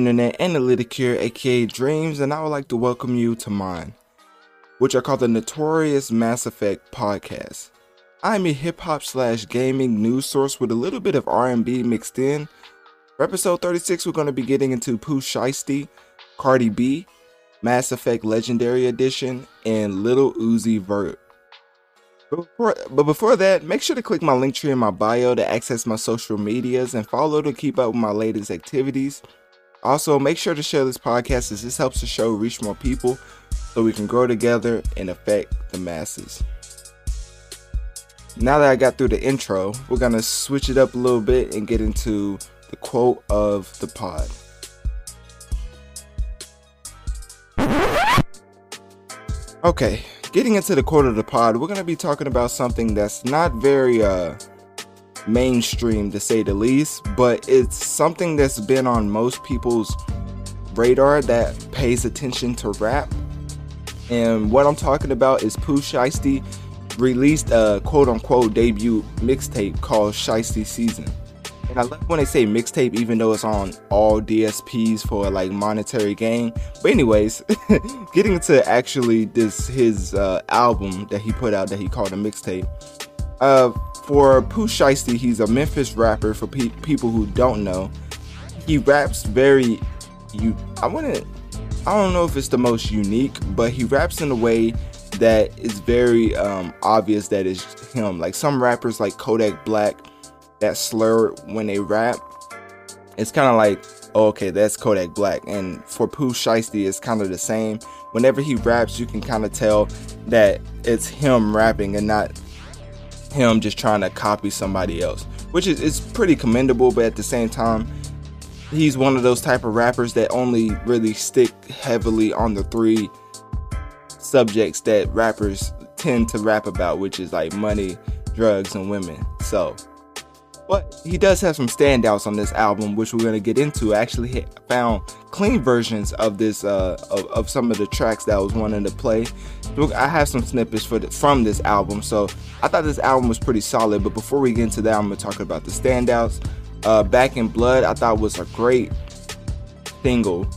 Internet? Analytic here, aka Dreamz, and I would like to welcome you to mine, which I call the Notorious Mass Effect podcast. I'm a hip hop slash gaming news source with a little bit of R&B mixed in. For episode 36, we're going to be getting into Pooh Shiesty, Cardi B, Mass Effect Legendary Edition, and Lil Uzi Vert. But before, but before that, make sure to click my Linktree in my bio to access my social medias and follow to keep up with my latest activities. Also, make sure to share this podcast as this helps the show reach more people so we can grow together and affect the masses. Now that I got through the intro, we're going to switch it up a little bit and get into the quote of the pod. Okay, getting into the quote of the pod, we're going to be talking about something that's not very uh, mainstream to say the least, but it's something that's been on most people's radar that pays attention to rap. And what I'm talking about is Pooh Shiesty released a quote unquote debut mixtape called Shiesty Season. And I love when they say mixtape, even though it's on all DSPs for like monetary gain. But anyways, getting into actually this his uh, album that he put out that he called a mixtape. Uh, for Pooh Shiesty, he's a Memphis rapper. For pe- people who don't know, he raps very. You, I wouldn't. I don't know if it's the most unique, but he raps in a way that is very um, obvious that it's him. Like some rappers, like Kodak Black that slur when they rap, it's kind of like, oh, okay, that's Kodak Black. And for Pooh Shiesty, it's kind of the same. Whenever he raps, you can kind of tell that it's him rapping and not him just trying to copy somebody else, which is, is pretty commendable. But at the same time, he's one of those type of rappers that only really stick heavily on the three subjects that rappers tend to rap about, which is like money, drugs, and women. So but he does have some standouts on this album, which we're gonna get into. I actually found clean versions of this uh, of, of, some of the tracks that I was wanting to play. I have some snippets for the, from this album, so I thought this album was pretty solid. But before we get into that, I'm gonna talk about the standouts. Uh, Back in Blood, I thought was a great single.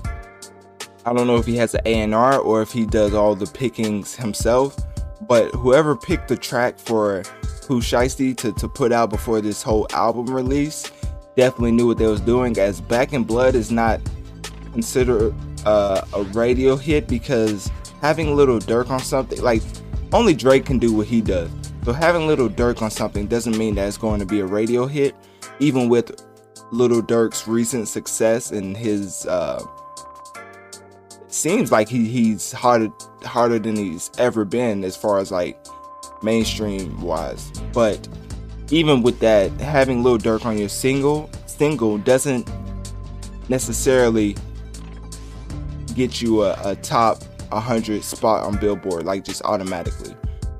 I don't know if he has an A&R or if he does all the pickings himself, But whoever picked the track for Pooh Shiesty to, to put out before this whole album release definitely knew what they was doing as Back in Blood is not considered uh, a radio hit because having Lil Durk on something like only Drake can do what he does. So having Lil Durk on something doesn't mean that it's going to be a radio hit, even with Lil Durk's recent success and his uh, seems like he, he's harder harder than he's ever been as far as like mainstream wise. But even with that, having Lil Durk on your single single doesn't necessarily get you a, a top 100 spot on Billboard like just automatically.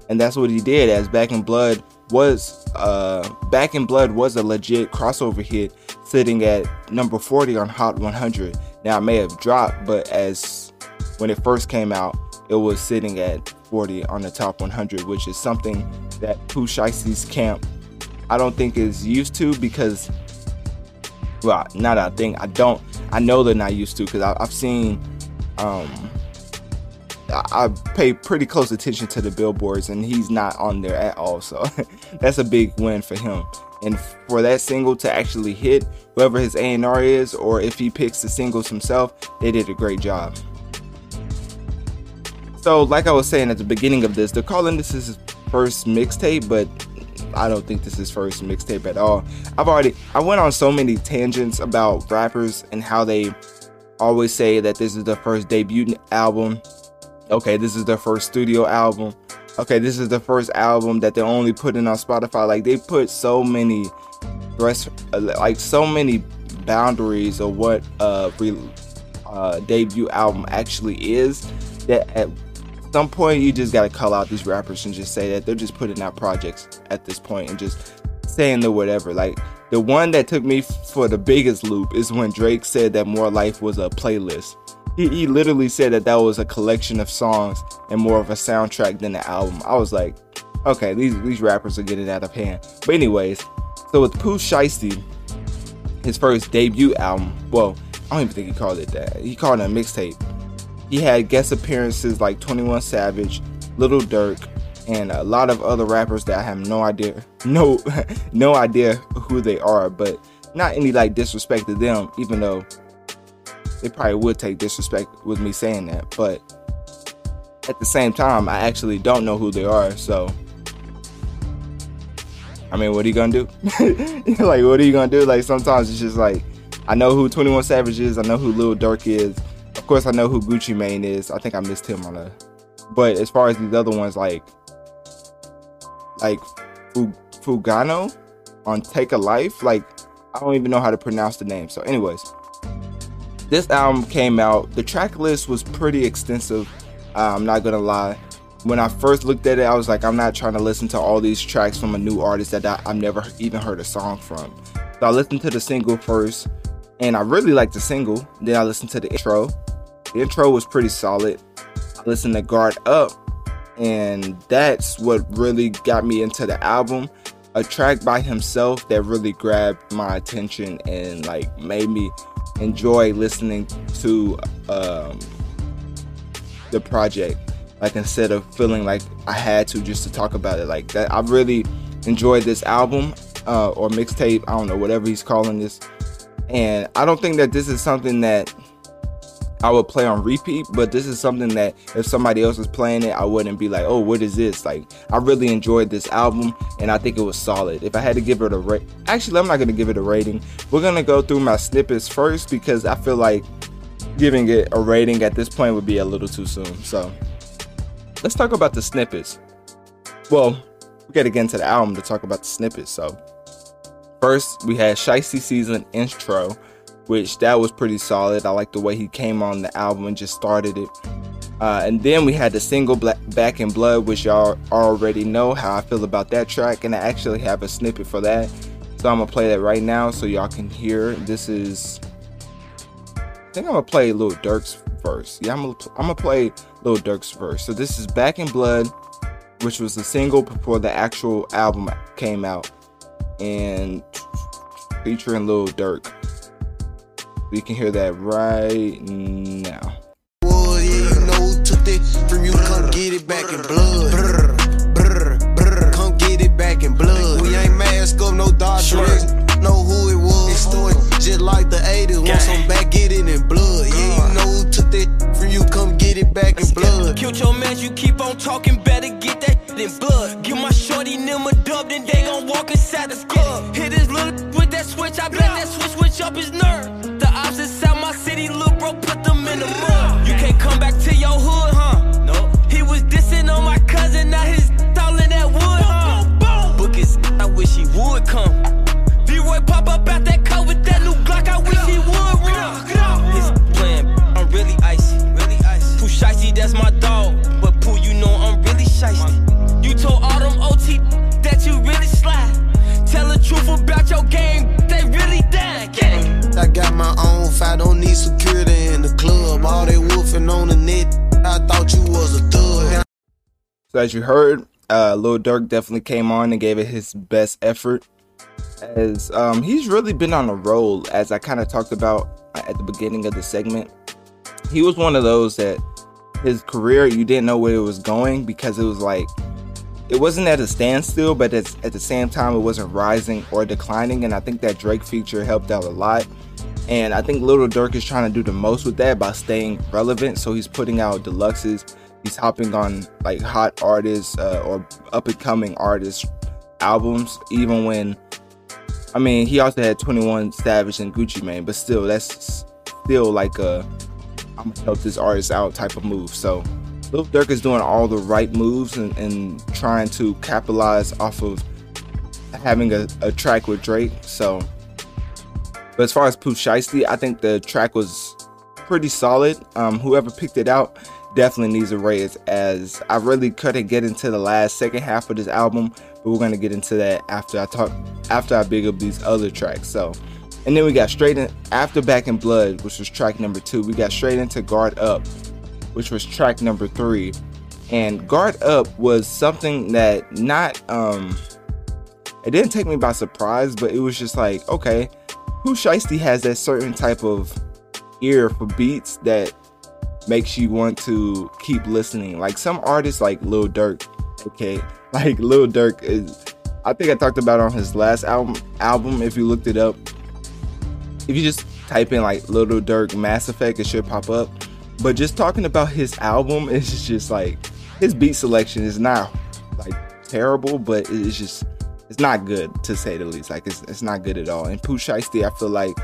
And that's what he did as Back in Blood was uh Back in Blood was a legit crossover hit sitting at number 40 on Hot 100. Now it may have dropped, but as when it first came out, it was sitting at 40 on the top 100, which is something that Shiesty's camp I don't think is used to because well, not I think I don't I know they're not used to because I've seen um I pay pretty close attention to the billboards and he's not on there at all. So that's a big win for him. And for that single to actually hit whoever his A&R is or if he picks the singles himself, they did a great job. So like I was saying at the beginning of this, they're calling this his first mixtape, but I don't think this is first mixtape at all. I've already I went on so many tangents about rappers and how they always say that this is the first debut album okay, this is their first studio album. Okay, this is the first album that they're only putting on Spotify. Like they put so many like so many boundaries of what a re, uh, debut album actually is. That at some point you just gotta call out these rappers and just say that they're just putting out projects at this point and just saying the whatever. Like the one that took me for the biggest loop is when Drake said that More Life was a playlist he, he literally said that that was a collection of songs and more of a soundtrack than an album. I was like, okay, these these rappers are getting out of hand. But anyways, so with Pooh Shiesty, his first debut album, well, I don't even think he called it that. He called it a mixtape. He had guest appearances like 21 Savage, Lil Durk, and a lot of other rappers that I have no idea, no, no idea who they are. But not any like disrespect to them, even though they probably would take disrespect with me saying that. But at the same time, I actually don't know who they are. So, I mean, what are you gonna do? like, what are you gonna do? Like, sometimes it's just like, I know who 21 Savage is. I know who Lil Durk is. Of course, I know who Gucci Mane is. I think I missed him on a. But as far as these other ones, like, like Foogiano on Take a Life, like, I don't even know how to pronounce the name. So, anyways this album came out. The track list was pretty extensive. Uh, I'm not gonna lie. When I first looked at it, I was like, I'm not trying to listen to all these tracks from a new artist that I, have never even heard a song from. So I listened to the single first, and I really liked the single. Then I listened to the intro. The intro was pretty solid. I listened to Guard Up, and that's what really got me into the album. A track by himself that really grabbed my attention and like made me enjoy listening to um, the project like instead of feeling like I had to just to talk about it like that I really enjoyed this album uh, or mixtape I don't know whatever he's calling this and I don't think that this is something that I would play on repeat, but this is something that if somebody else was playing it, I wouldn't be like, oh, what is this? Like, I really enjoyed this album and I think it was solid. If I had to give it a rate, actually, I'm not going to give it a rating. We're going to go through my snippets first because I feel like giving it a rating at this point would be a little too soon. So let's talk about the snippets. Well, we got to get into the album to talk about the snippets. So first, we had Shiesty Season intro which that was pretty solid. I like the way he came on the album and just started it. Uh, and then we had the single Black, Back in Blood, which y'all already know how I feel about that track, and I actually have a snippet for that. So I'm gonna play that right now so y'all can hear. This is, I think I'm gonna play Lil Durk's verse. Yeah, I'm gonna, I'm gonna play Lil Durk's verse. So this is Back in Blood, which was the single before the actual album came out, and featuring Lil Durk. We can hear that right now. You know who took that from you. Come get it back in blood. Come get it back in blood. We ain't mask up, no dodge sure. Know who it was. It's story just like the 80s. Want some back, get it in blood. Yeah, you know who took that from you. Come get it back in blood. Killed your man, you keep on talking, better get that in blood. Give my shorty them a dub, then they gon' walk inside the club. Hit his little with that switch, I bet that switch switch up his nerve. The ops inside my city, little bro, put them in the mud. You can't come back to your hood, huh? No. He was dissing on my cousin, now his all in that wood, huh? Boom, boom, Book his, I wish he would come. D-Roy pop up out that car with that new Glock, I wish he would run. His plan, I'm really icy. Really icy. Pooh shicey, that's my dog. But Pooh, you know I'm really shicey. You told all them OT that you really slide. Tell the truth about your game, they really dying. Gang. I got my own fight, don't need security in the club. All they wolfing on the net, I thought you was a thug. So as you heard, uh, Lil Durk definitely came on and gave it his best effort. As um, he's really been on a roll, as I kind of talked about at the beginning of the segment. He was one of those that his career you didn't know where it was going because it was like it wasn't at a standstill, but at the same time it wasn't rising or declining. And I think that Drake feature helped out a lot. And I think Lil Durk is trying to do the most with that by staying relevant. So he's putting out deluxes. He's hopping on like hot artists uh, or up and coming artists albums even when I mean he also had 21 Savage and Gucci Mane but still that's still like a I'm gonna help this artist out type of move. So Lil Durk is doing all the right moves and, and trying to capitalize off of having a, a track with Drake. So but as far as Pooh Shiesty I think the track was pretty solid um, whoever picked it out definitely needs a raise as I really couldn't get into the last second half of this album, but we're gonna get into that after I talk after I big up these other tracks. So and then we got straight in after Back in Blood, which was track number two, we got straight into Guard Up, which was track number three. And Guard Up was something that not um it didn't take me by surprise, but it was just like, okay, Pooh Shiesty has that certain type of ear for beats that makes you want to keep listening. Like some artists like Lil Durk, okay, like Lil Durk is I think I talked about on his last album album if you looked it up. If you just type in like Lil Durk Mass Effect it should pop up. But just talking about his album it's just like his beat selection is not like terrible, but it's just it's not good to say the least. Like it's it's not good at all. And Pooh Shiesty, I feel like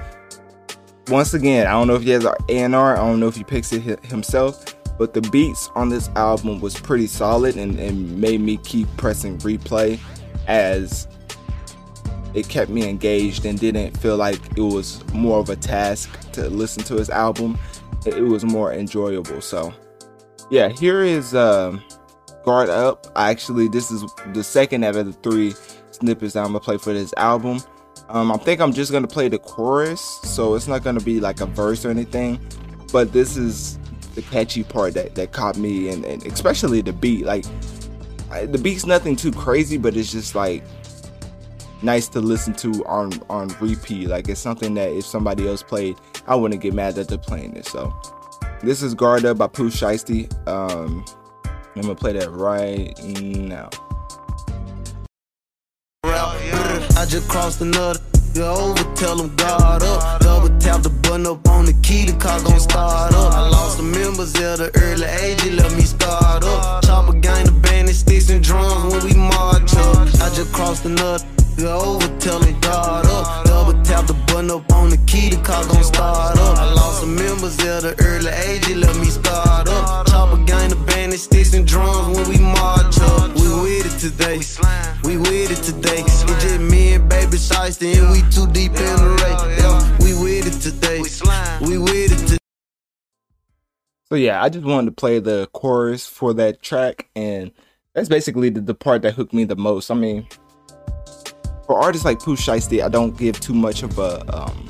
once again, I don't know if he has an A&R, I don't know if he picks it himself, but the beats on this album was pretty solid and, and made me keep pressing replay as it kept me engaged and didn't feel like it was more of a task to listen to his album. It was more enjoyable. So, yeah, here is uh, Guard Up. I actually, this is the second out of the three snippets that I'm gonna play for this album. Um, I think I'm just gonna play the chorus, so it's not gonna be like a verse or anything. But this is the catchy part that, that caught me, and, and especially the beat. Like I, the beat's nothing too crazy, but it's just like nice to listen to on on repeat. Like it's something that if somebody else played, I wouldn't get mad that they're playing it. So this is Guard by Pooh Shiesty. Um, I'm gonna play that right now. I just crossed another over, tell them guard up. Double tap the button up on the key, the car gon' start up. I lost the members at the early age, it let me start up. Chopper gang, the band, sticks and drums when we march up. I just crossed another over, tell them guard up. Double tap the button up on the key, the car gon' start up. I lost some members at the early age, it let me start up. Chopper gang, the band, sticks and drums when we march up. We with it today, baby Shiesty, and we too deep in the race. Yeah, we with it today, we with it today. So yeah, I just wanted to play the chorus for that track, and that's basically the, the part that hooked me the most. I mean, for artists like Pooh Shiesty, I don't give too much of a um,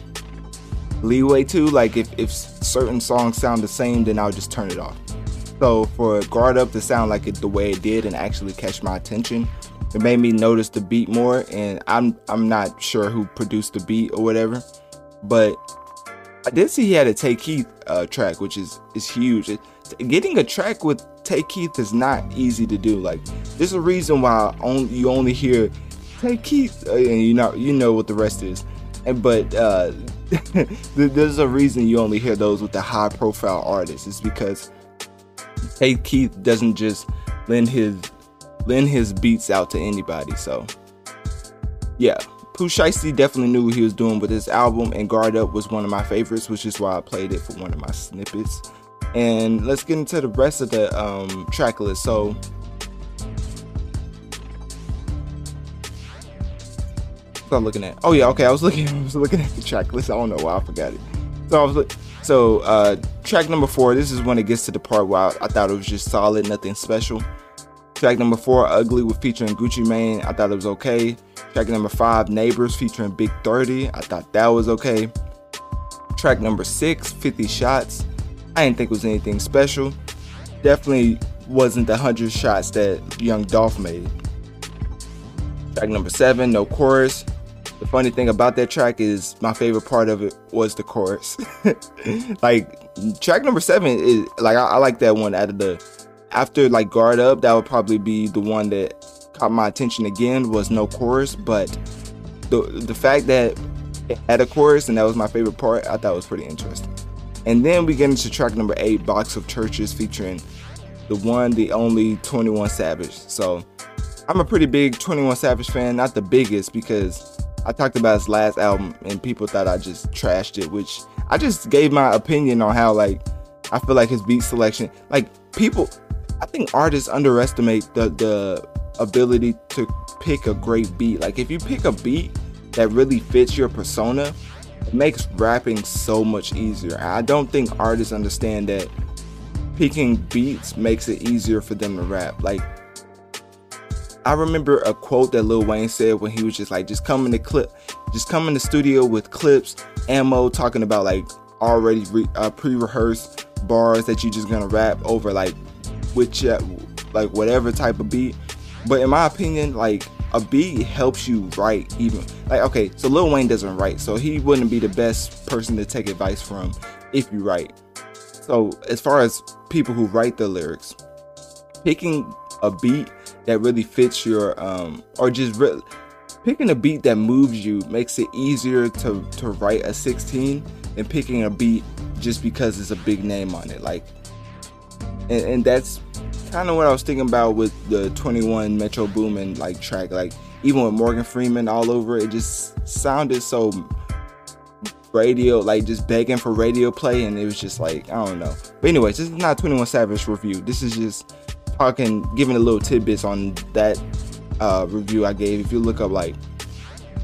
leeway to. Like if, if certain songs sound the same, then I'll just turn it off. So for Guard Up to sound like it the way it did and actually catch my attention, it made me notice the beat more. And I'm I'm not sure who produced the beat or whatever, but I did see he had a Tay Keith uh, track, which is is huge. It, getting a track with Tay Keith is not easy to do. Like there's a reason why only, you only hear Tay Keith, uh, and you know you know what the rest is. And but uh, there's a reason you only hear those with the high profile artists. It's because Tay Keith doesn't just lend his lend his beats out to anybody. So yeah, Pooh Shiesty definitely knew what he was doing with this album, and Guard Up was one of my favorites, which is why I played it for one of my snippets. And let's get into the rest of the um, track list. So I'm looking at. Oh yeah, okay. I was looking. I was looking at the track list. I don't know why I forgot it. So I was. So uh, track number four. This is when it gets to the part where I, I thought it was just solid, nothing special. Track number four, Ugly with featuring Gucci Mane. I thought it was okay. Track number five, Neighbors featuring Big 30. I thought that was okay. Track number six, 50 Shots. I didn't think it was anything special. Definitely wasn't the 100 shots that Young Dolph made. Track number seven, No Chorus. The funny thing about that track is my favorite part of it was the chorus. like track number seven is like I, I, like that one out of the after like guard up that would probably be the one that caught my attention again was no chorus but the the fact that it had a chorus and that was my favorite part I thought was pretty interesting. And then we get into track number eight, Box of Churches featuring the one, the only 21 Savage. So I'm a pretty big 21 Savage fan, not the biggest because I talked about his last album and people thought I just trashed it, which I just gave my opinion on how like I feel like his beat selection, like people, I think artists underestimate the the ability to pick a great beat. Like if you pick a beat that really fits your persona, it makes rapping so much easier. I don't think artists understand that picking beats makes it easier for them to rap. Like I remember a quote that Lil Wayne said when he was just like, just come in the clip, just come in the studio with clips, ammo, talking about like already re- uh, pre-rehearsed bars that you just gonna rap over like which like whatever type of beat. But in my opinion, like a beat helps you write even like okay, so Lil Wayne doesn't write, so he wouldn't be the best person to take advice from if you write. So as far as people who write the lyrics, picking a beat that really fits your um or just re- picking a beat that moves you makes it easier to to write a 16 than picking a beat just because it's a big name on it like and, and that's kind of what I was thinking about with the 21 Metro Boomin like track like even with Morgan Freeman all over it just sounded so radio like just begging for radio play and it was just like I don't know but anyways this is not 21 Savage review this is just talking, giving a little tidbits on that uh, review I gave. If you look up like,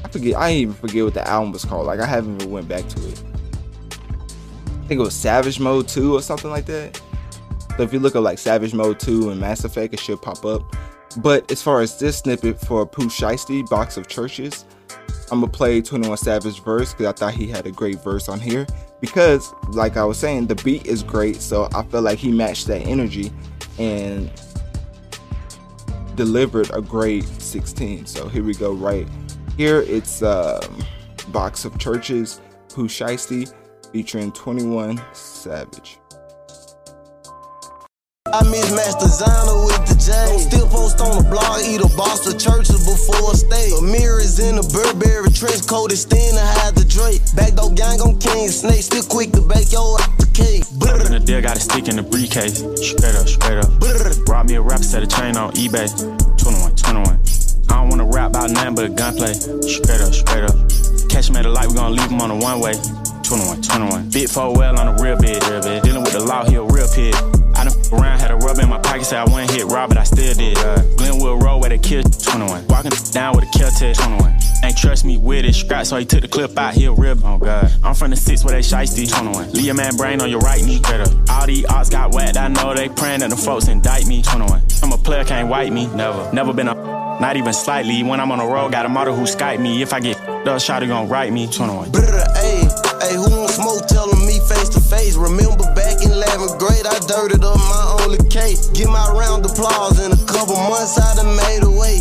I forget, I even forget what the album was called. Like I haven't even went back to it. I think it was Savage Mode 2 or something like that. So if you look up like Savage Mode 2 and Mass Effect, it should pop up. But as far as this snippet for Pooh Shiesty, Box of Churches, I'm gonna play 21 Savage verse because I thought he had a great verse on here. Because, like I was saying, the beat is great, so I feel like he matched that energy. And delivered a great 16. So here we go right here. It's um, Box of Churches, Pooh Shiesty, featuring 21 Savage. I mismatched designer with the J. Still post on the blog, eat a boss of churches before a stay. A mirrors in a Burberry trench coat, extend to hide the Drake. Backdoor gang on King Snake, still quick to bake your the cake. In the deal, got a stick in the briefcase. Straight up, straight up. Brought me a rap set of chain on eBay. 21, 21. I don't wanna rap about nothing but gunplay. Straight up, straight up. Catch him at the light, we gon' leave him on the one way. 21, 21. Big four well on a real bed, real. Dealing with the law, he a real pig. I done f- around, had a rub in my pocket, said I wouldn't hit Rob, but I still did. Uh, Glenwood Road where they killed 21. Walking down with a kill test 21. Ain't trust me with it, scratch, so he took the clip out, he a rib. Oh god. I'm from the six where they shiesty 21. Leave a man brain on your right knee. Better. All these odds got whacked, I know they praying that the folks indict me 21. I'm a player, can't wipe me. Never. Never been a not even slightly. When I'm on the road, got a model who Skype me. If I get the shot, he gon' write me 21. Hey, hey, who want smoke? Face to face. Remember back in 11th grade, I dirted up my only case. Get my round applause in a couple months, I done made a way.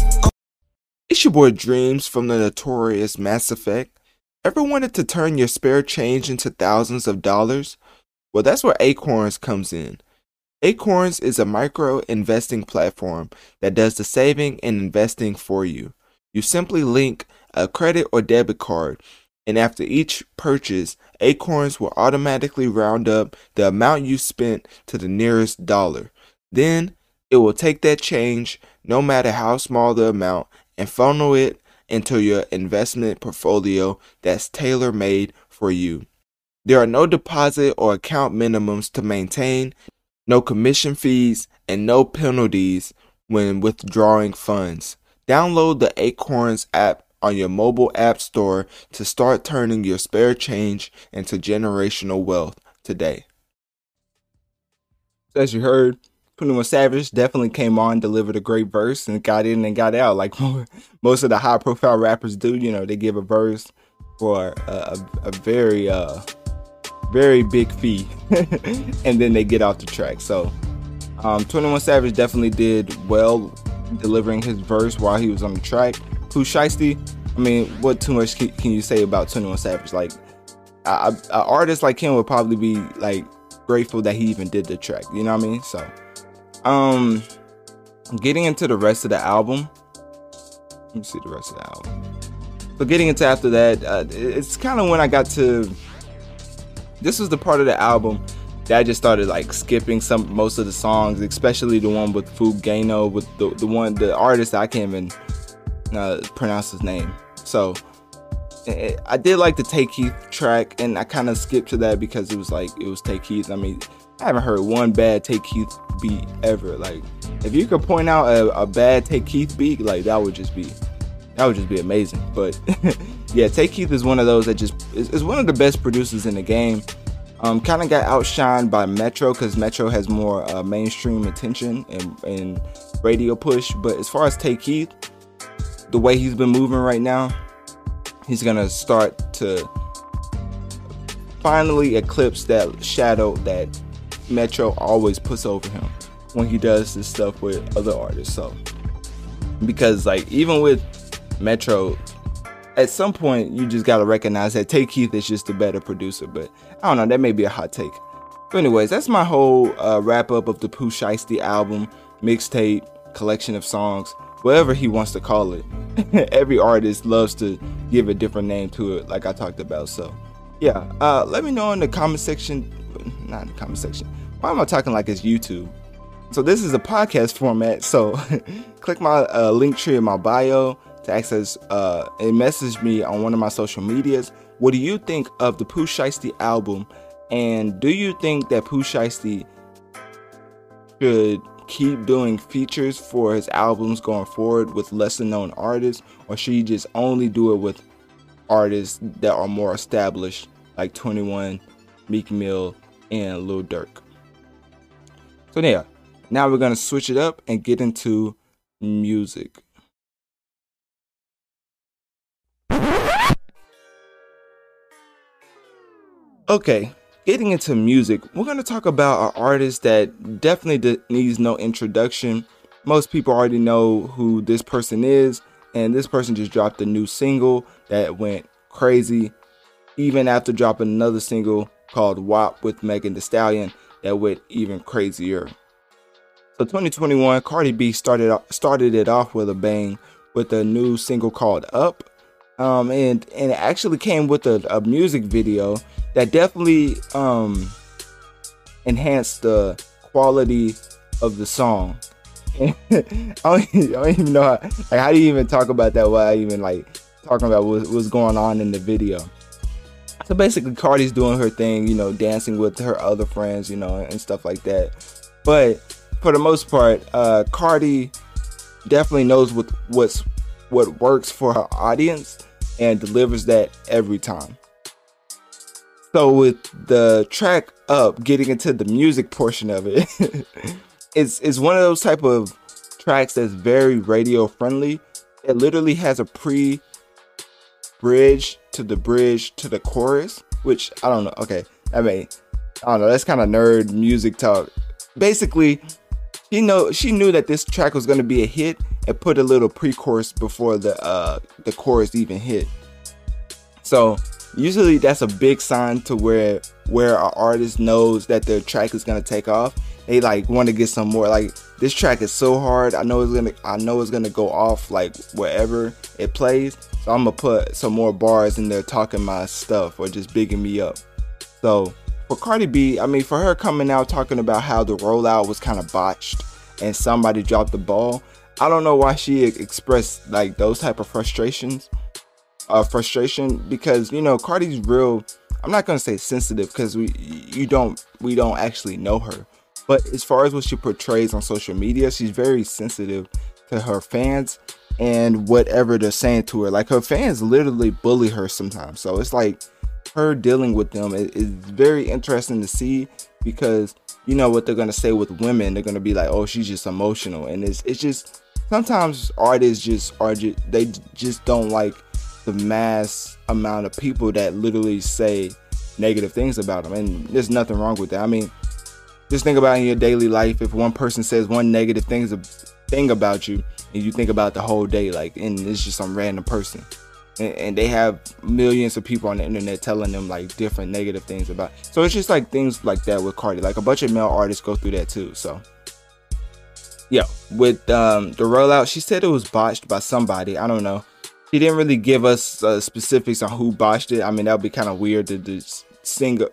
It's your boy Dreamz from the notorious Mass Effect. Ever wanted to turn your spare change into thousands of dollars? Well, that's where Acorns comes in. Acorns is a micro investing platform that does the saving and investing for you. You simply link a credit or debit card, and after each purchase, Acorns will automatically round up the amount you spent to the nearest dollar. Then It will take that change, no matter how small the amount, and funnel it into your investment portfolio that's tailor made for you. There are no deposit or account minimums to maintain, no commission fees, and no penalties when withdrawing funds. Download the Acorns app on your mobile app store to start turning your spare change into generational wealth today. As you heard, 21 Savage definitely came on, delivered a great verse, and got in and got out like most of the high profile rappers do. You know, they give a verse for a, a, a very, uh, very big fee, and then they get off the track. So, um, 21 Savage definitely did well delivering his verse while he was on the track. Pooh Shiesty, I mean, what too much can you say about 21 Savage? Like, an artist like him would probably be like grateful that he even did the track. You know what I mean? So, um, getting into the rest of the album. Let me see the rest of the album. So getting into after that, uh, it's kind of when I got to. This was the part of the album that I just started like skipping some most of the songs, especially the one with Foogiano, with the the one the artist I can't even uh, pronounce his name. So I did like the Tay Keith track, and I kind of skipped to that because it was like it was Tay Keith. I mean, I haven't heard one bad Tay Keith beat ever. Like, if you could point out a, a bad Tay Keith beat, like that would just be that would just be amazing. But yeah, Tay Keith is one of those that just is, is one of the best producers in the game. Um, kind of got outshined by Metro because Metro has more uh, mainstream attention and, and radio push. But as far as Tay Keith, the way he's been moving right now, he's gonna start to finally eclipse that shadow that Metro always puts over him when he does this stuff with other artists. So, because like even with Metro, at some point you just gotta recognize that Tay Keith is just a better producer. But I don't know, that may be a hot take. But anyways, that's my whole uh, wrap up of the Pooh Shiesty album, mixtape, collection of songs, whatever he wants to call it. Every artist loves to give a different name to it, like I talked about. So, yeah, uh, let me know in the comment section not in the comment section. Why am I talking like it's YouTube? So this is a podcast format. So click my uh, Linktree in my bio to access uh, and message me on one of my social medias. What do you think of the Pooh Shiesty album? And do you think that Pooh Shiesty should keep doing features for his albums going forward with lesser known artists? Or should he just only do it with artists that are more established like 21, Meek Mill, and Lil Durk. So yeah, now we're gonna switch it up and get into music. Okay, getting into music, we're gonna talk about an artist that definitely needs no introduction. Most people already know who this person is, and this person just dropped a new single that went crazy. Even after dropping another single called WAP with Megan Thee Stallion that went even crazier. So 2021, Cardi B started started it off with a bang with a new single called Up. Um, and and it actually came with a, a music video that definitely um, enhanced the quality of the song. I, don't, I, don't, even know how like how do you even talk about that while even like talking about what, what's going on in the video. So basically, Cardi's doing her thing, you know, dancing with her other friends, you know, and stuff like that. But for the most part, uh, Cardi definitely knows what what's what works for her audience and delivers that every time. So with the track up, getting into the music portion of it, it's it's one of those type of tracks that's very radio friendly. It literally has a pre bridge to the bridge to the chorus, which I don't know. Okay, I mean, I don't know. That's kind of nerd music talk. Basically, she know she knew that this track was gonna be a hit and put a little pre-chorus before the uh the chorus even hit. So usually that's a big sign to where where an artist knows that their track is gonna take off. They like want to get some more. Like this track is so hard. I know it's gonna I know it's gonna go off like wherever it plays. So I'm gonna put some more bars in there talking my stuff or just bigging me up. So for Cardi B, I mean, for her coming out talking about how the rollout was kind of botched, and somebody dropped the ball. I don't know why she expressed like those type of frustrations, uh, frustration because you know Cardi's real. I'm not gonna say sensitive because we you don't we don't actually know her, but as far as what she portrays on social media, she's very sensitive to her fans and whatever they're saying to her. Like her fans literally bully her sometimes. So it's like her dealing with them is, is very interesting to see because you know what they're gonna say with women. They're gonna be like, "Oh, she's just emotional," and it's it's just sometimes artists just are just they just don't like the mass amount of people that literally say negative things about them, and there's nothing wrong with that. I mean, just think about in your daily life if one person says one negative thing thing about you and you think about the whole day like and it's just some random person and, and, they have millions of people on the internet telling them like different negative things about so it's just like things like that with cardi. Like a bunch of male artists go through that too so. Yeah with um the rollout she said it was botched by somebody i don't know. She didn't really give us uh, specifics on who botched it. I mean that would be kind of weird to just single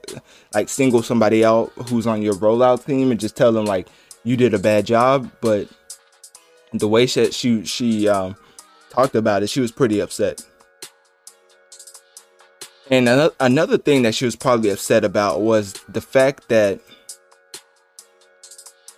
like single somebody out who's on your rollout team and just tell them like you did a bad job but the way she she, she um, talked about it, she was pretty upset. And another, thing that she was probably upset about was the fact that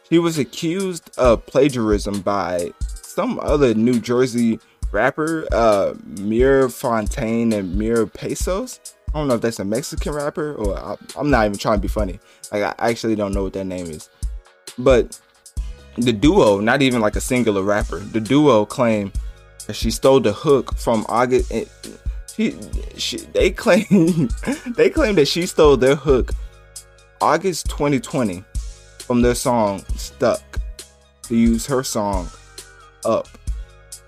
she was accused of plagiarism by some other New Jersey rapper, uh, Mir Fontane and Mir Pesos. I don't know if that's a Mexican rapper or I, am not even trying to be funny. Like I actually don't know what that name is. But the duo, not even like a singular rapper, the duo claim that she stole the hook from August. She, she, they claim they claim that she stole their hook August 2020 from their song "Stuck" to use her song "Up."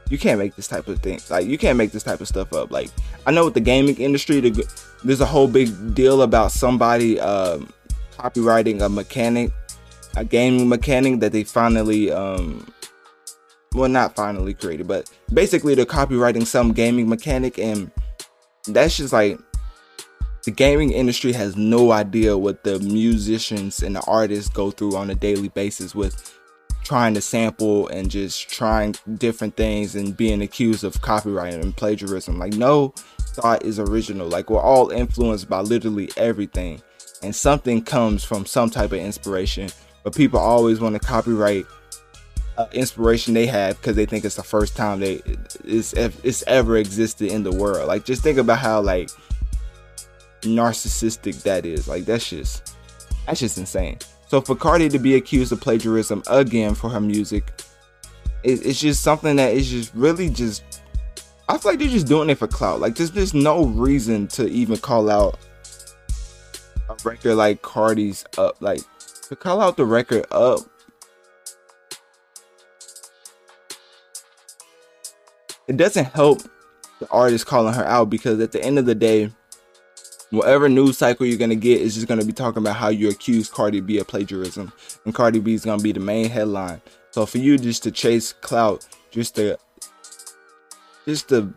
You can't make this type of thing. Like you can't make this type of stuff up. Like I know with the gaming industry, there's a whole big deal about somebody um, copywriting a mechanic a gaming mechanic that they finally um well not finally created but basically they're copywriting some gaming mechanic and that's just like the gaming industry has no idea what the musicians and the artists go through on a daily basis with trying to sample and just trying different things and being accused of copyright and plagiarism. Like no thought is original. Like we're all influenced by literally everything. And something comes from some type of inspiration but people always want to copyright uh, inspiration they have because they think it's the first time they it's, it's ever existed in the world. Like just think about how like narcissistic that is. Like that's just that's just insane. So for Cardi to be accused of plagiarism again for her music, it, it's just something that is just really just. I feel like they're just doing it for clout. Like there's there's no reason to even call out a record like Cardi's up. Like to call out the record up it doesn't help the artist calling her out because at the end of the day whatever news cycle you're gonna get is just gonna be talking about how you accuse Cardi B of plagiarism, and Cardi B is gonna be the main headline. So for you just to chase clout, just to just to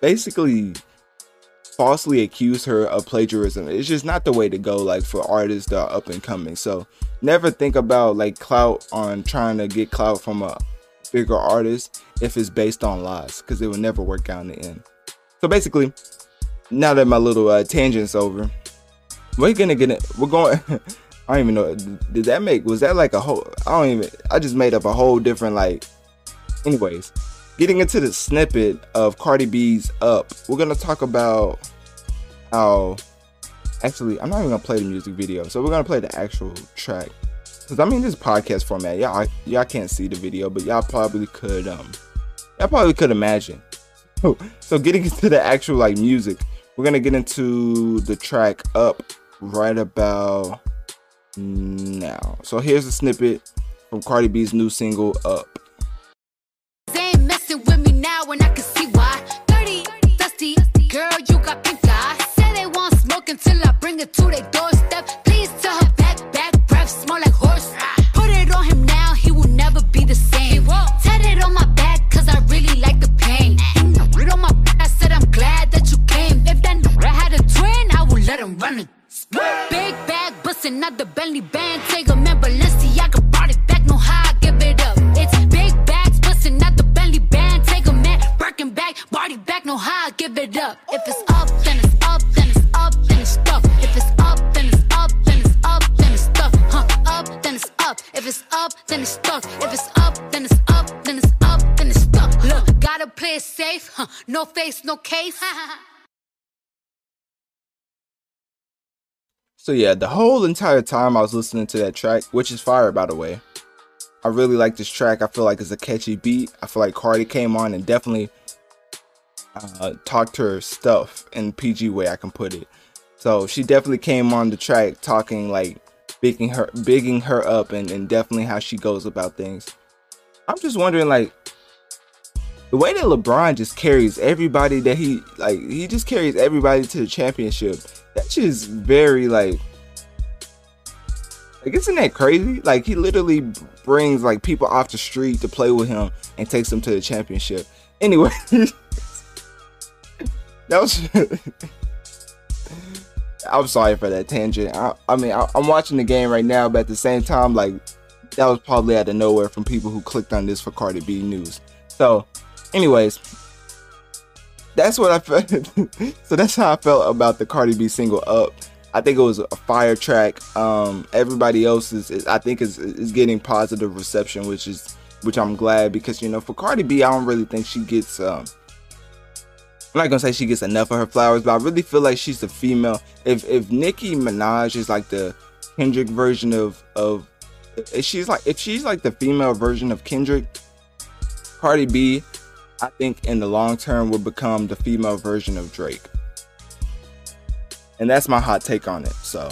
basically falsely accuse her of plagiarism. It's just not the way to go, like for artists that are up and coming. So never think about like clout on trying to get clout from a bigger artist if it's based on lies, because it will never work out in the end. So basically, now that my little uh, tangent's over, we're gonna get it. We're going. I don't even know. Did that make? Was that like a whole? I don't even. I just made up a whole different like. Anyways, getting into the snippet of Cardi B's Up, we're gonna talk about how. Actually, I'm not even gonna play the music video, so we're gonna play the actual track. Cause I mean, this podcast format, y'all, y'all can't see the video, but y'all probably could, um, y'all probably could imagine. so getting into the actual like music, we're gonna get into the track Up right about now. So here's a snippet from Cardi B's new single Up. until I bring it to their doorstep. Please So yeah, the whole entire time I was listening to that track, which is fire by the way. I really like this track. I feel like it's a catchy beat. I feel like Cardi came on and definitely uh, talked her stuff in PG way I can put it. So she definitely came on the track talking like bigging her bigging her up and, and definitely how she goes about things. I'm just wondering like the way that LeBron just carries everybody that he like he just carries everybody to the championship. That's just very like like isn't that crazy? Like he literally brings like people off the street to play with him and takes them to the championship. Anyway, that was. I'm sorry for that tangent. I, I mean, I, I'm watching the game right now, but at the same time, like that was probably out of nowhere from people who clicked on this for Cardi B news. So, anyways, that's what I felt. so that's how I felt about the Cardi B single "Up." I think it was a fire track. Um, everybody else is, is, I think, is is getting positive reception, which is which I'm glad because you know for Cardi B, I don't really think she gets. Um, I'm not gonna say she gets enough of her flowers, but I really feel like she's the female. If if Nicki Minaj is like the Kendrick version of of, if she's like if she's like the female version of Kendrick, Cardi B, I think in the long term will become the female version of Drake. And that's my hot take on it. So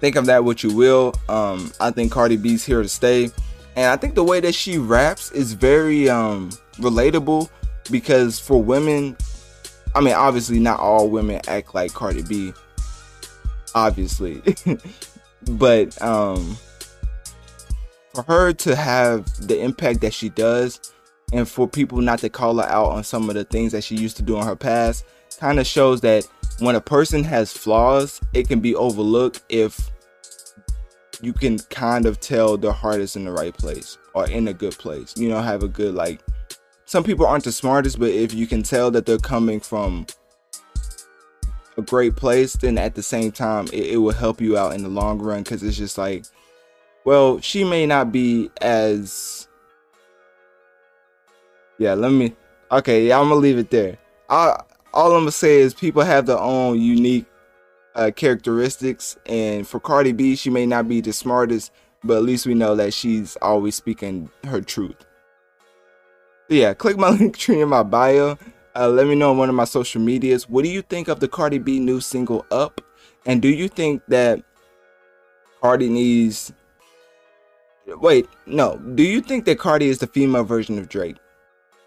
think of that what you will. Um, I think Cardi B's here to stay. And I think the way that she raps is very um relatable because for women, I mean, obviously not all women act like Cardi B, obviously, but um, for her to have the impact that she does, and for people not to call her out on some of the things that she used to do in her past, kind of shows that when a person has flaws, it can be overlooked if you can kind of tell their heart is in the right place or in a good place. You know, have a good like some people aren't the smartest, but if you can tell that they're coming from a great place, then at the same time, it, it will help you out in the long run because it's just like, well, she may not be as. Yeah, let me. Okay, yeah, I'm gonna leave it there. I, all I'm gonna say is people have their own unique uh, characteristics, and for Cardi B, she may not be the smartest, but at least we know that she's always speaking her truth yeah, click my Linktree in my bio. Uh, let me know on one of my social medias. What do you think of the Cardi B new single Up? And do you think that Cardi needs. Wait, no. Do you think that Cardi is the female version of Drake?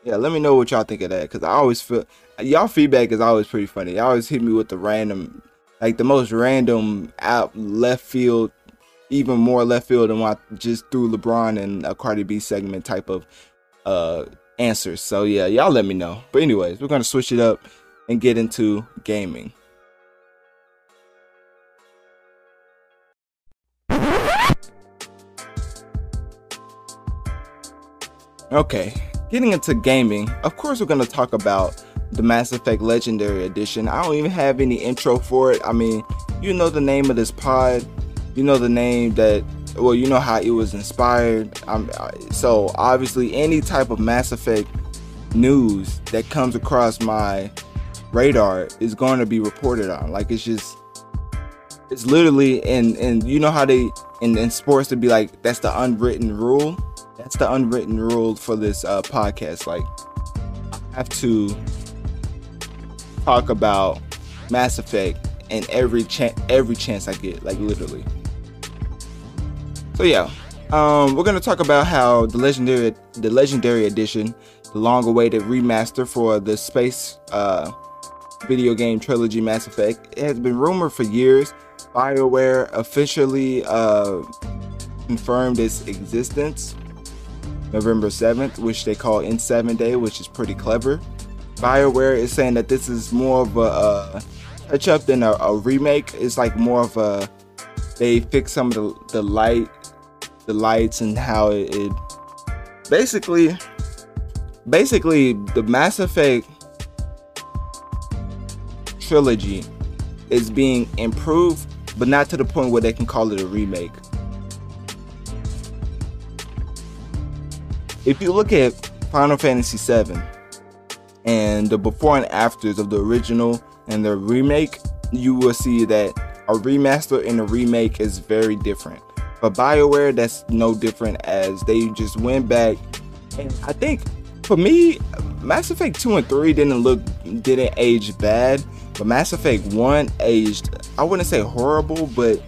Yeah, let me know what y'all think of that. Because I always feel. Y'all feedback is always pretty funny. Y'all always hit me with the random. Like the most random out left field. Even more left field than what I just threw LeBron and a Cardi B segment type of uh answers. So yeah, y'all let me know. But anyways, we're gonna switch it up and get into gaming. Okay, getting into gaming, of course we're gonna talk about the Mass Effect Legendary Edition. I don't even have any intro for it. I mean, you know the name of this pod, you know the name that well, you know how it was inspired. Um, so obviously, any type of Mass Effect news that comes across my radar is going to be reported on. Like it's just, it's literally, and and you know how they in, in sports to be like that's the unwritten rule. That's the unwritten rule for this uh, podcast. Like I have to talk about Mass Effect and every chance every chance I get. Like literally. So yeah, um, we're gonna talk about how the legendary, the legendary edition, the long-awaited remaster for the space uh, video game trilogy Mass Effect, it has been rumored for years. BioWare officially uh, confirmed its existence November 7th, which they call N7 Day, which is pretty clever. BioWare is saying that this is more of a, a touch up than a, a remake. It's like more of a they fix some of the, the light the lights and how it, it basically basically the Mass Effect trilogy is being improved, but not to the point where they can call it a remake. If you look at Final Fantasy VII and the before and afters of the original and the remake, you will see that a remaster and a remake is very different. For BioWare, that's no different as they just went back. And I think for me, Mass Effect 2 and 3 didn't look didn't age bad, but Mass Effect 1 aged I wouldn't say horrible, but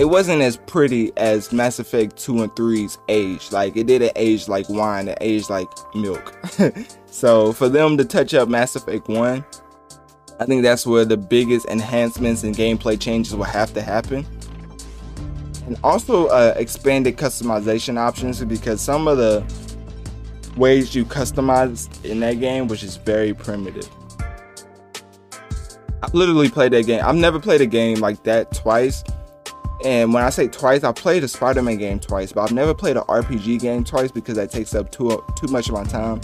it wasn't as pretty as Mass Effect 2 and 3's age. Like it didn't age like wine, it aged like milk. so for them to touch up Mass Effect 1, I think that's where the biggest enhancements and gameplay changes will have to happen. And also uh, expanded customization options because some of the ways you customize in that game which is very primitive. I literally played that game. I've never played a game like that twice. And when I say twice, I played a Spider-Man game twice, but I've never played an RPG game twice because that takes up too too much of my time.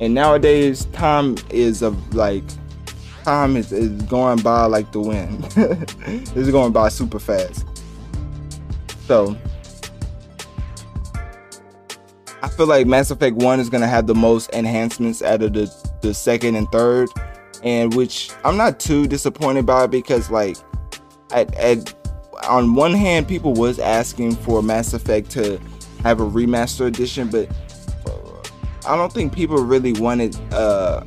And nowadays, time is of like time is, is going by like the wind. it's going by super fast. So I feel like Mass Effect 1 is gonna have the most enhancements out of the, the second and third. And which I'm not too disappointed by because like at, at on one hand people was asking for Mass Effect to have a remaster edition, but I don't think people really wanted uh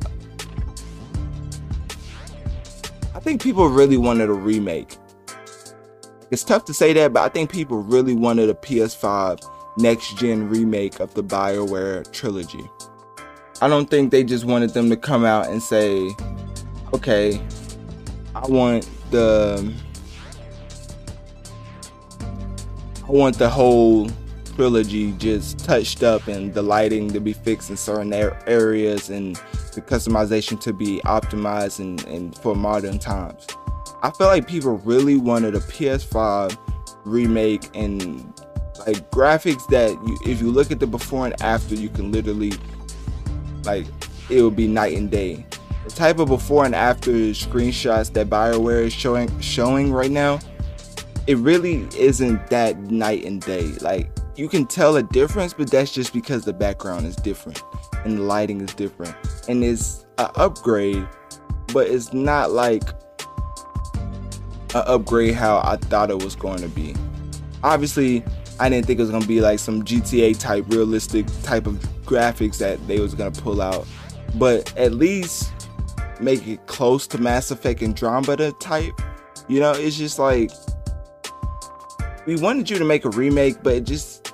I think people really wanted a remake. It's tough to say that, but I think people really wanted a PS5 next gen remake of the BioWare trilogy. I don't think they just wanted them to come out and say, okay, I want the I want the whole trilogy just touched up and the lighting to be fixed in certain areas and the customization to be optimized and, and for modern times. I feel like people really wanted a PS5 remake and like graphics that you, if you look at the before and after, you can literally like it would be night and day. The type of before and after screenshots that BioWare is showing showing right now, it really isn't that night and day. Like you can tell a difference, but that's just because the background is different and the lighting is different and it's an upgrade, but it's not like an upgrade how I thought it was going to be. Obviously, I didn't think it was gonna be like some GTA type realistic type of graphics that they was gonna pull out, but at least make it close to Mass Effect Andromeda type. You know, it's just like we wanted you to make a remake, but just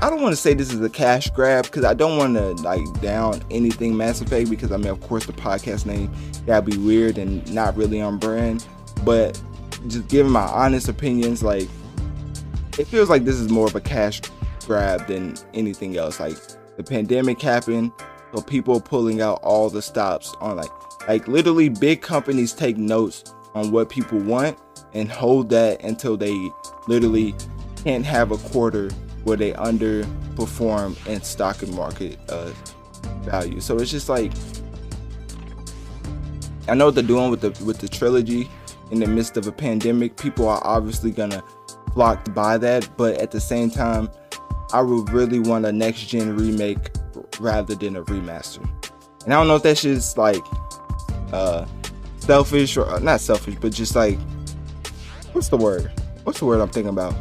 I don't want to say this is a cash grab because I don't want to like down anything Mass Effect because I mean, of course, the podcast name that'd be weird and not really on brand. But just giving my honest opinions, like it feels like this is more of a cash grab than anything else. Like the pandemic happened, so people pulling out all the stops on like like literally big companies take notes on what people want and hold that until they literally can't have a quarter where they underperform in stock and market uh, value. So it's just like I know what they're doing with the with the trilogy in the midst of a pandemic. People are obviously gonna flock to buy that, but at the same time, I would really want a next gen remake rather than a remaster. And I don't know if that's just like uh, selfish or uh, not selfish, but just like what's the word? What's the word I'm thinking about?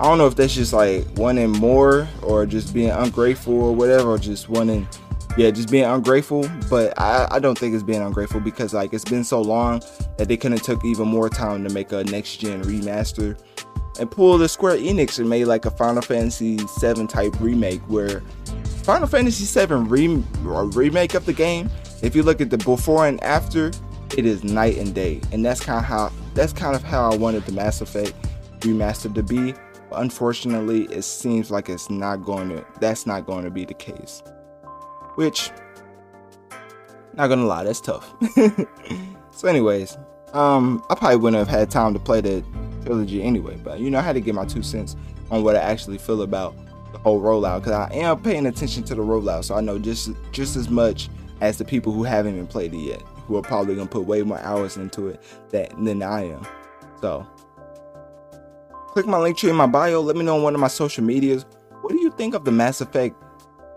I don't know if that's just like wanting more or just being ungrateful or whatever, or just wanting, yeah, just being ungrateful. But I, I don't think it's being ungrateful because like it's been so long that they couldn't took even more time to make a next gen remaster and pull the Square Enix and made like a Final Fantasy VII type remake where Final Fantasy VII re- uh, remake of the game. If you look at the before and after, it is night and day, and that's kind of how that's kind of how I wanted the Mass Effect remastered to be unfortunately, it seems like it's not going to. That's not going to be the case. Which, not gonna lie, that's tough. so, anyways, um, I probably wouldn't have had time to play the trilogy anyway. But you know, I had to get my two cents on what I actually feel about the whole rollout because I am paying attention to the rollout, so I know just just as much as the people who haven't even played it yet. Who are probably gonna put way more hours into it than, than I am. So click my Linktree in my bio. Let me know on one of my social medias. What do you think of the Mass Effect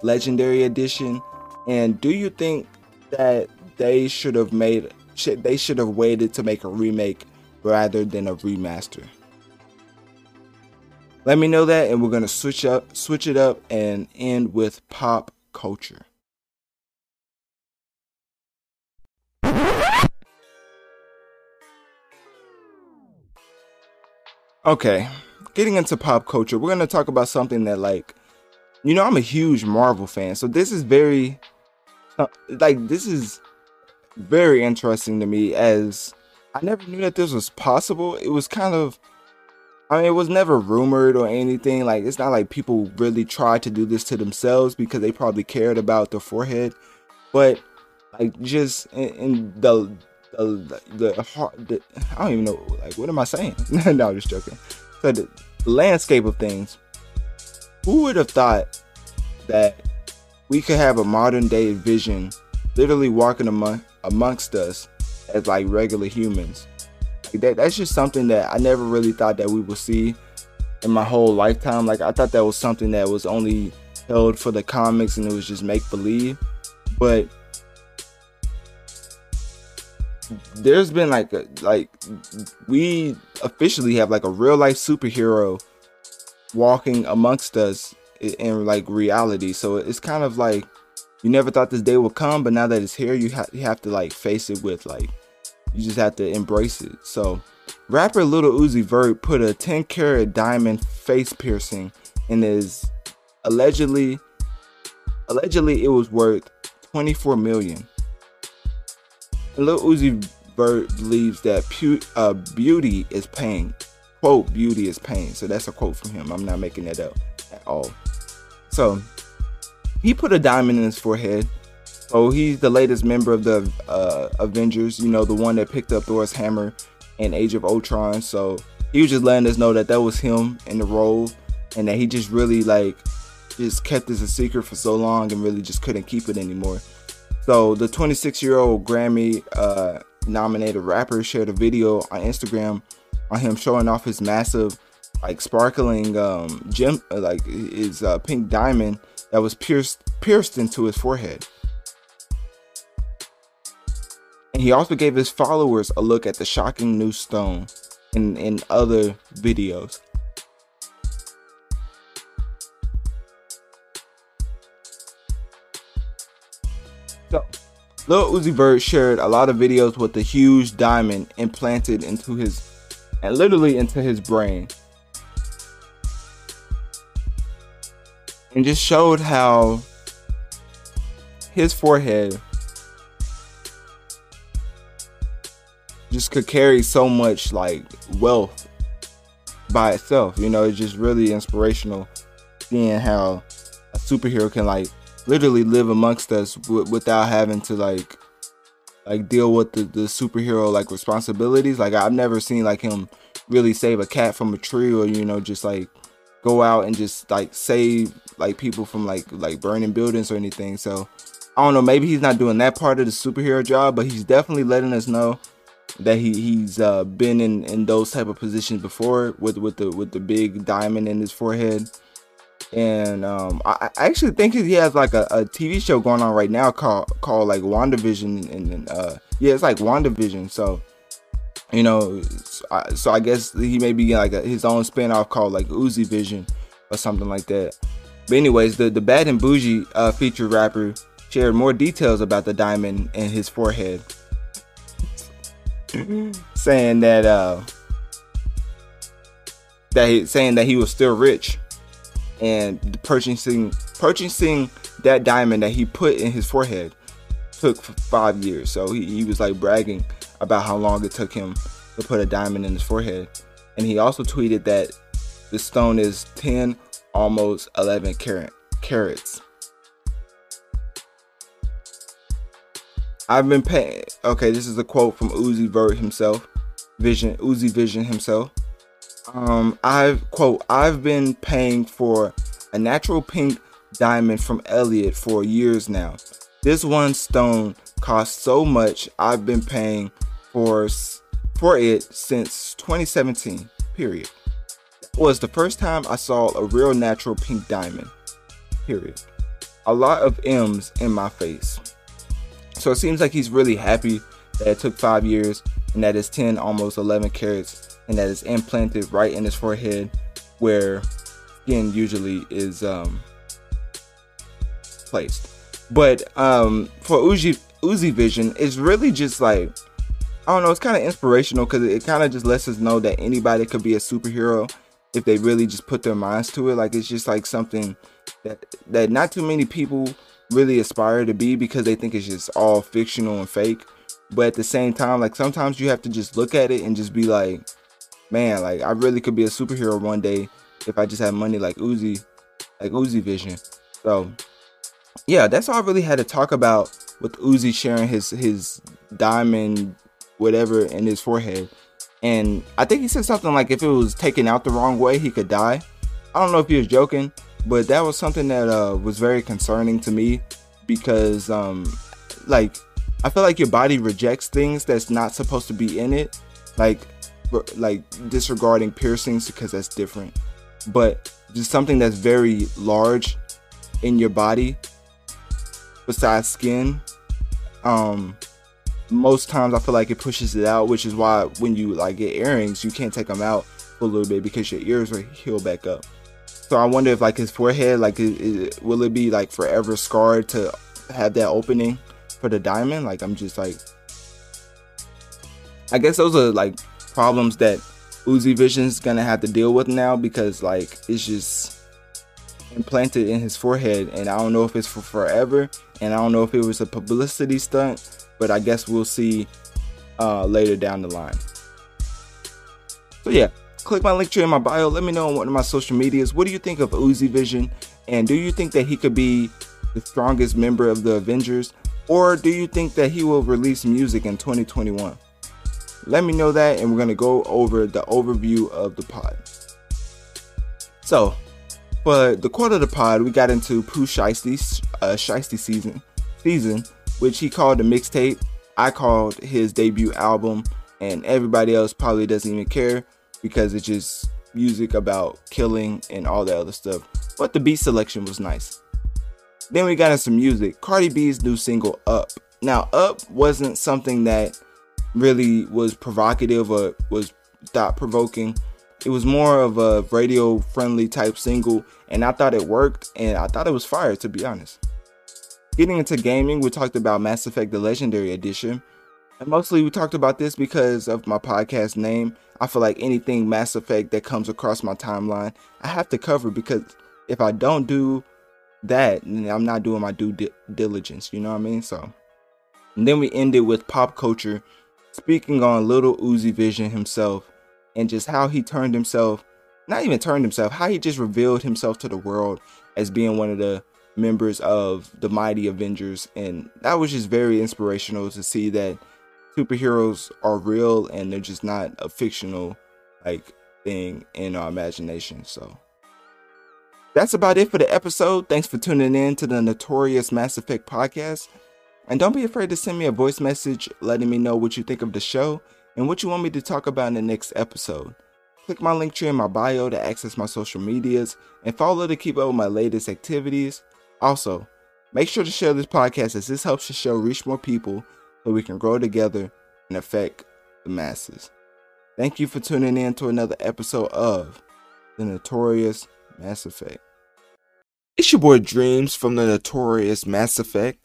Legendary Edition? And do you think that they should have made should, they should have waited to make a remake rather than a remaster? Let me know that, and we're gonna switch up, switch it up, and end with pop culture. Okay, getting into pop culture, we're gonna talk about something that, like, you know, I'm a huge Marvel fan, so this is very, uh, like, this is very interesting to me as I never knew that this was possible. It was kind of, I mean, it was never rumored or anything. Like, it's not like people really tried to do this to themselves because they probably cared about the forehead, but like, just in, in the Uh, the the, heart. The, I don't even know. Like, what am I saying? no, I'm just joking. So the, the landscape of things. Who would have thought that we could have a modern day vision, literally walking among amongst us as like regular humans? Like that, that's just something that I never really thought that we would see in my whole lifetime. Like I thought that was something that was only held for the comics and it was just make believe. But there's been like a, like we officially have like a real life superhero walking amongst us in like reality. So it's kind of like you never thought this day would come, but now that it's here, you have you have to like face it with like you just have to embrace it. So rapper Little Uzi Vert put a 10 carat diamond face piercing in his allegedly allegedly it was worth 24 million. Lil Uzi Vert believes that pu- uh, beauty is pain. Quote, beauty is pain. So that's a quote from him. I'm not making that up at all. So he put a diamond in his forehead. So he's the latest member of the uh, Avengers, you know, the one that picked up Thor's hammer in Age of Ultron. So he was just letting us know that that was him in the role and that he just really like just kept this a secret for so long and really just couldn't keep it anymore. So the 26 year old Grammy uh, nominated rapper shared a video on Instagram on him showing off his massive, like sparkling um, gem, uh, like his uh, pink diamond that was pierced pierced into his forehead. And he also gave his followers a look at the shocking new stone in, in other videos. So, Lil Uzi Vert shared a lot of videos with the huge diamond implanted into his, and literally into his brain. And just showed how his forehead just could carry so much like wealth by itself. You know, it's just really inspirational seeing how a superhero can like literally live amongst us w- without having to like like deal with the, the superhero like responsibilities. Like i've never seen like him really save a cat from a tree or you know just like go out and just like save like people from like like burning buildings or anything. So i don't know maybe he's not doing that part of the superhero job but he's definitely letting us know that he he's uh, been in in those type of positions before with with the with the big diamond in his forehead and um, I, actually think he has like a, a, TV show going on right now called called like WandaVision, and, and uh, yeah, it's like WandaVision. So you know, so I, so I guess he may be like a, his own spinoff called like Uzi Vision or something like that. But anyways, the the Bad and Boujee uh, featured rapper shared more details about the diamond in his forehead, saying that uh, that he, saying that he was still rich and purchasing purchasing that diamond that he put in his forehead took five years. So he, he was like bragging about how long it took him to put a diamond in his forehead. And he also tweeted that the stone is 10, almost 11 carat, carats. I've been paying. Okay, this is a quote from Uzi Vert himself, Vision Uzi Vision himself. Um, I've quote, I've been paying for a natural pink diamond from Elliot for years now. This one stone cost so much. I've been paying for for it since 2017. Period. was the first time I saw a real natural pink diamond. Period. A lot of M's in my face. So it seems like he's really happy that it took five years and that it's 10, almost 11 carats, and that it's implanted right in his forehead where skin usually is um, placed. But um, for Uzi, Uzi Vision, it's really just like, I don't know, it's kind of inspirational because it kind of just lets us know that anybody could be a superhero if they really just put their minds to it. Like it's just like something that that not too many people really aspire to be because they think it's just all fictional and fake. But at the same time, like sometimes you have to just look at it and just be like, man, like I really could be a superhero one day if I just had money like Uzi, like Uzi Vision. So yeah, that's all I really had to talk about with Uzi sharing his his diamond whatever in his forehead. And I think he said something like if it was taken out the wrong way, he could die. I don't know if he was joking, but that was something that uh, was very concerning to me because um, like I feel like your body rejects things that's not supposed to be in it, like like disregarding piercings because that's different, but just something that's very large in your body besides skin. Um, most times I feel like it pushes it out, which is why when you like get earrings, you can't take them out for a little bit because your ears will heal back up. So I wonder if like his forehead, like, will it be like forever scarred to have that opening for the diamond? Like, I'm just like, I guess those are like problems that Uzi Vision's gonna have to deal with now because like it's just implanted in his forehead, and I don't know if it's for forever, and I don't know if it was a publicity stunt, but I guess we'll see uh, later down the line. So yeah, click my Linktree in my bio. Let me know on one of my social medias. What do you think of Uzi Vision? And do you think that he could be the strongest member of the Avengers? Or do you think that he will release music in 2021? Let me know that, and we're going to go over the overview of the pod. So, for the quarter of the pod, we got into Pooh Shiesty's uh, Shiesty season, season, which he called a mixtape. I called his debut album, and everybody else probably doesn't even care because it's just music about killing and all that other stuff. But the beat selection was nice. Then we got into some music. Cardi B's new single Up. Now, Up wasn't something that really was provocative or was thought provoking. It was more of a radio friendly type single, and I thought it worked and I thought it was fire to be honest. Getting into gaming, we talked about Mass Effect the Legendary Edition. And mostly we talked about this because of my podcast name. I feel like anything Mass Effect that comes across my timeline, I have to cover because if I don't do that, I'm not doing my due di- diligence. You know what I mean? So, and then we ended with pop culture, speaking on Little Uzi Vision himself and just how he turned himself, not even turned himself, how he just revealed himself to the world as being one of the members of the mighty Avengers. And that was just very inspirational to see that superheroes are real and they're just not a fictional like thing in our imagination. So that's about it for the episode. Thanks for tuning in to the Notorious Mass Effect podcast. And don't be afraid to send me a voice message letting me know what you think of the show and what you want me to talk about in the next episode. Click my Linktree in my bio to access my social medias and follow to keep up with my latest activities. Also, make sure to share this podcast as this helps the show reach more people so we can grow together and affect the masses. Thank you for tuning in to another episode of The Notorious Mass Effect. It's your boy Dreamz from the Notorious Mass Effect.